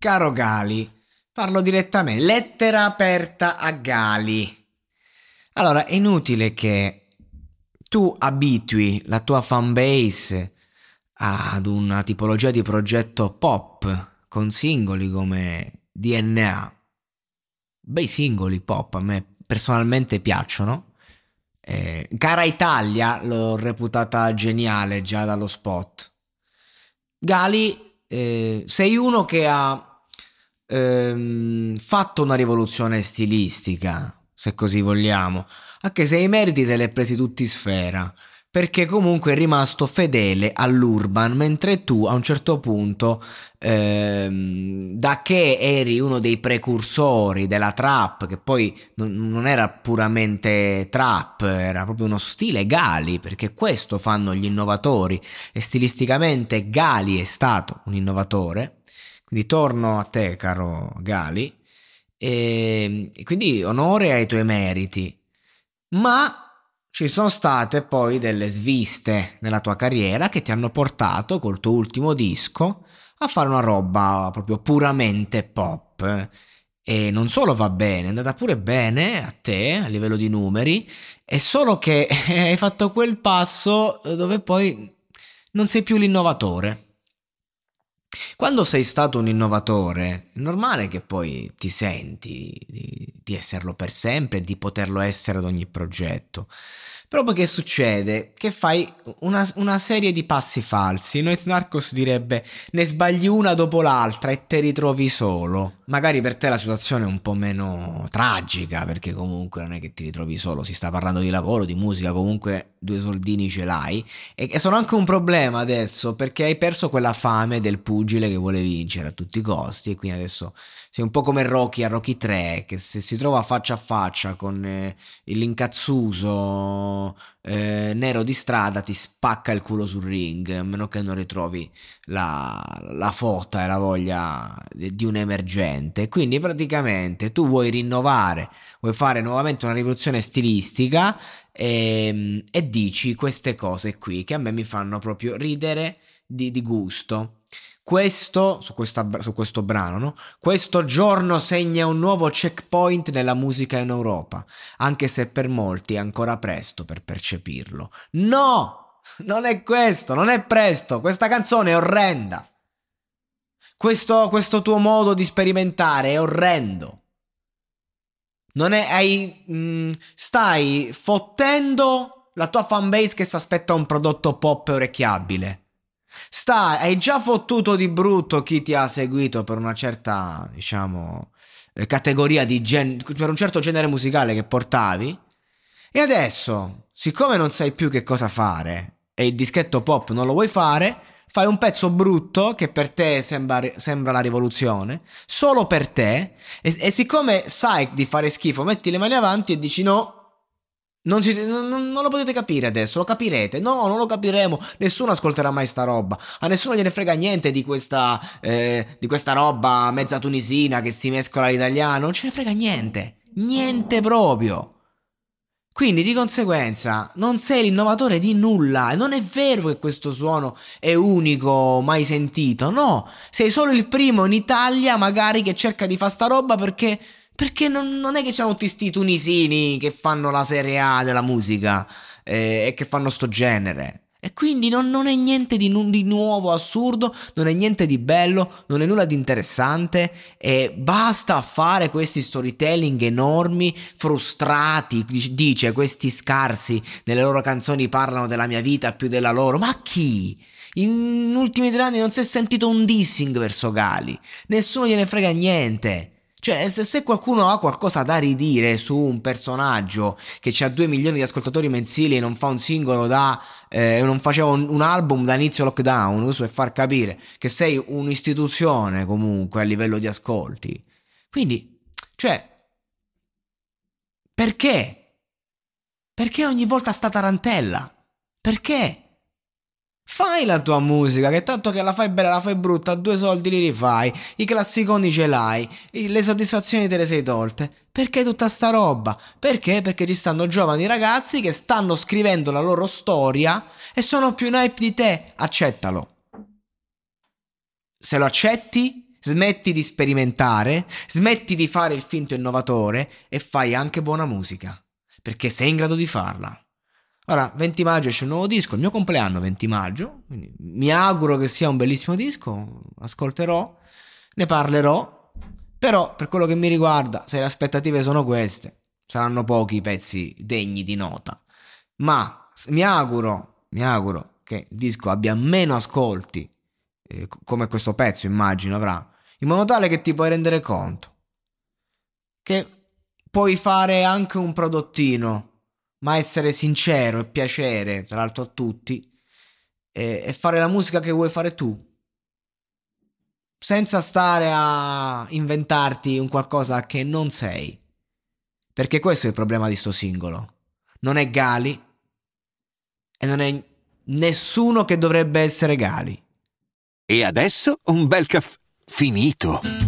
Caro Gali, parlo direttamente, lettera aperta a Gali. Allora, è inutile che tu abitui la tua fanbase ad una tipologia di progetto pop con singoli come DNA. Bei singoli pop, a me personalmente piacciono. Eh, Cara Italia l'ho reputata geniale già dallo spot. Gali, eh, sei uno che ha ehm, fatto una rivoluzione stilistica, se così vogliamo, anche se i meriti se li è presi tutti sfera, perché comunque è rimasto fedele all'urban, mentre tu a un certo punto, ehm, da che eri uno dei precursori della trap, che poi non, non era puramente trap, era proprio uno stile Gali, perché questo fanno gli innovatori, e stilisticamente Gali è stato un innovatore, quindi torno a te, caro Gali, e quindi onore ai tuoi meriti. Ma ci sono state poi delle sviste nella tua carriera che ti hanno portato col tuo ultimo disco a fare una roba proprio puramente pop. E non solo va bene, è andata pure bene a te a livello di numeri, è solo che hai fatto quel passo dove poi non sei più l'innovatore. Quando sei stato un innovatore, è normale che poi ti senti di, di esserlo per sempre e di poterlo essere ad ogni progetto. Poi che succede? Che fai una, una, serie di passi falsi. Noi Snarkos direbbe ne sbagli una dopo l'altra e te ritrovi solo. Magari per te la situazione è un po' meno tragica, perché comunque non è che ti ritrovi solo, si sta parlando di lavoro, di musica, comunque due soldini ce l'hai. E, e sono anche un problema adesso, perché hai perso quella fame del pugile che vuole vincere a tutti i costi, e quindi adesso sei un po' come Rocky a Rocky 3, che se si trova faccia a faccia con eh, l'incazzuso eh, nero di strada ti spacca il culo sul ring, a meno che non ritrovi la, la fotta e la voglia di, un emergente. Quindi praticamente tu vuoi rinnovare, vuoi fare nuovamente una rivoluzione stilistica e, ehm, e dici queste cose qui che a me mi fanno proprio ridere di, di gusto. Questo, su, questa, su questo brano, no? questo giorno segna un nuovo checkpoint nella musica in Europa, anche se per molti è ancora presto per percepirlo. No! Non è questo, non è presto, questa canzone è orrenda. Questo, questo tuo modo di sperimentare è orrendo. Non è, hai, mh, mm, stai fottendo la tua fanbase che si aspetta un prodotto pop orecchiabile. Sta, hai già fottuto di brutto chi ti ha seguito per una certa, diciamo, eh, categoria di gen- per un certo genere musicale che portavi. E adesso, siccome non sai più che cosa fare e il dischetto pop non lo vuoi fare, fai un pezzo brutto che per te sembra, sembra la rivoluzione, solo per te, e, e siccome sai di fare schifo, metti le mani avanti e dici no, non, ci, non, non, lo potete capire adesso, lo capirete. No, non lo capiremo. Nessuno ascolterà mai sta roba. A nessuno gliene frega niente di questa, eh, di questa roba mezza tunisina che si mescola all'italiano. Non ce ne frega niente. Niente proprio. Quindi di conseguenza non sei l'innovatore di nulla non è vero che questo suono è unico, mai sentito, no, sei solo il primo in Italia magari che cerca di fare sta roba perché, perché non, non è che c'hanno tutti sti tunisini che fanno la serie A della musica eh, e che fanno sto genere. E quindi non, non è niente di, nu- di, nuovo assurdo, non è niente di bello, non è nulla di interessante e basta fare questi storytelling enormi, frustrati, dice questi scarsi nelle loro canzoni parlano della mia vita più della loro, ma chi? In ultimi tre anni non si è sentito un dissing verso Gali, nessuno gliene frega niente. Cioè, se, se, qualcuno ha qualcosa da ridire su un personaggio che ha 2 milioni di ascoltatori mensili e non fa un singolo da. Eh, non faceva un, un, album da inizio lockdown, questo è far capire che sei un'istituzione comunque a livello di ascolti. Quindi, cioè. Perché? Perché ogni volta sta tarantella? Perché? Fai la tua musica, che tanto che la fai bella, la fai brutta, due soldi li rifai, i classiconi ce l'hai, le soddisfazioni te le sei tolte. Perché tutta sta roba? Perché? Perché ci stanno giovani ragazzi che stanno scrivendo la loro storia e sono più in hype di te. Accettalo. Se lo accetti, smetti di sperimentare, smetti di fare il finto innovatore e fai anche buona musica. Perché sei in grado di farla. Ora, 20 maggio esce un nuovo disco, il mio compleanno 20 maggio, mi auguro che sia un bellissimo disco, ascolterò, ne parlerò, però per quello che mi riguarda, se le aspettative sono queste, saranno pochi i pezzi degni di nota, ma mi auguro, mi auguro che il disco abbia meno ascolti, eh, come questo pezzo immagino avrà, in modo tale che ti puoi rendere conto che puoi fare anche un prodottino ma essere sincero e piacere, tra l'altro a tutti, e, e fare la musica che vuoi fare tu. Senza stare a inventarti un qualcosa che non sei. Perché questo è il problema di sto singolo. Non è Gali e non è nessuno che dovrebbe essere Gali. E adesso un bel caffè finito.